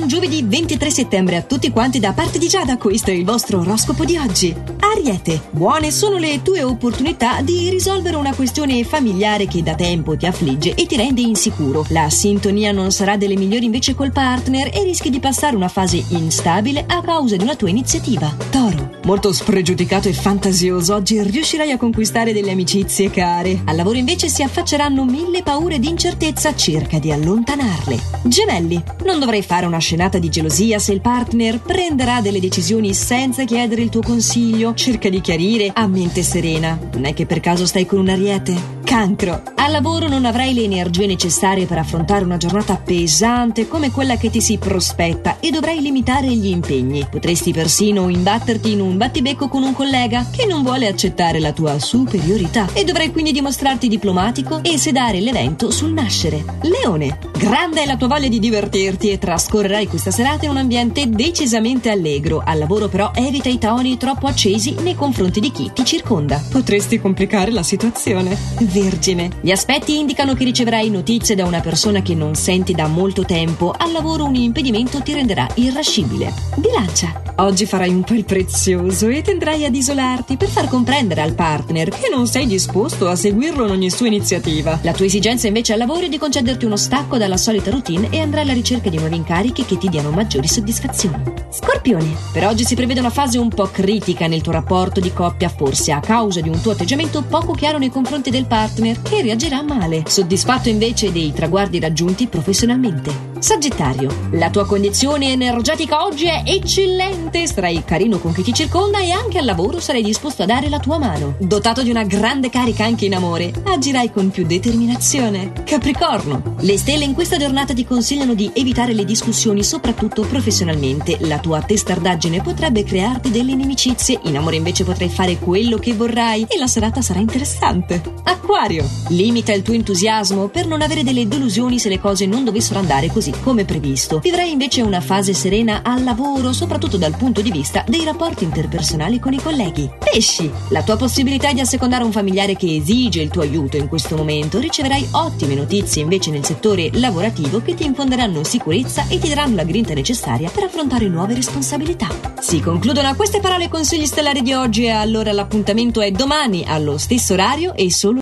Buon giovedì 23 settembre a tutti quanti da parte di Giada, questo è il vostro oroscopo di oggi. Ariete, buone sono le tue opportunità di risolvere una questione familiare che da tempo ti affligge e ti rende insicuro. La sintonia non sarà delle migliori invece col partner e rischi di passare una fase instabile a causa di una tua iniziativa. Toro, molto spregiudicato e fantasioso, oggi riuscirai a conquistare delle amicizie care. Al lavoro invece si affacceranno mille paure di incertezza, cerca di allontanarle. Gemelli, non dovrai fare una scenata di gelosia se il partner prenderà delle decisioni senza chiedere il tuo consiglio. Cerca di chiarire a mente serena. Non è che per caso stai con un ariete? Cancro. Al lavoro non avrai le energie necessarie per affrontare una giornata pesante come quella che ti si prospetta e dovrai limitare gli impegni. Potresti persino imbatterti in un battibecco con un collega che non vuole accettare la tua superiorità e dovrai quindi dimostrarti diplomatico e sedare l'evento sul nascere. Leone. Grande è la tua voglia di divertirti e trascorrerai questa serata in un ambiente decisamente allegro. Al lavoro però evita i toni troppo accesi nei confronti di chi ti circonda. Potresti complicare la situazione. Vergine. Gli aspetti indicano che riceverai notizie da una persona che non senti da molto tempo. Al lavoro un impedimento ti renderà irascibile. Bilancia. Oggi farai un po' il prezioso e tendrai ad isolarti per far comprendere al partner che non sei disposto a seguirlo in ogni sua iniziativa. La tua esigenza invece al lavoro è di concederti uno stacco dalla solita routine e andrai alla ricerca di nuovi incarichi che ti diano maggiori soddisfazioni. Scorpione. Per oggi si prevede una fase un po' critica nel tuo rapporto di coppia, forse a causa di un tuo atteggiamento poco chiaro nei confronti del partner che reagirà male, soddisfatto invece dei traguardi raggiunti professionalmente. Sagittario, la tua condizione energetica oggi è eccellente, sarai carino con chi ti circonda e anche al lavoro sarai disposto a dare la tua mano. Dotato di una grande carica anche in amore, agirai con più determinazione. Capricorno, le stelle in questa giornata ti consigliano di evitare le discussioni, soprattutto professionalmente. La tua testardaggine potrebbe crearti delle inimicizie, in amore invece potrai fare quello che vorrai e la serata sarà interessante. Acquario, limita il tuo entusiasmo per non avere delle delusioni se le cose non dovessero andare così come previsto. Vivrai invece una fase serena al lavoro, soprattutto dal punto di vista dei rapporti interpersonali con i colleghi. Pesci, la tua possibilità di assecondare un familiare che esige il tuo aiuto in questo momento, riceverai ottime notizie invece nel settore lavorativo che ti infonderanno sicurezza e ti daranno la grinta necessaria per affrontare nuove responsabilità. Si concludono a queste parole i consigli stellari di oggi e allora l'appuntamento è domani allo stesso orario e solo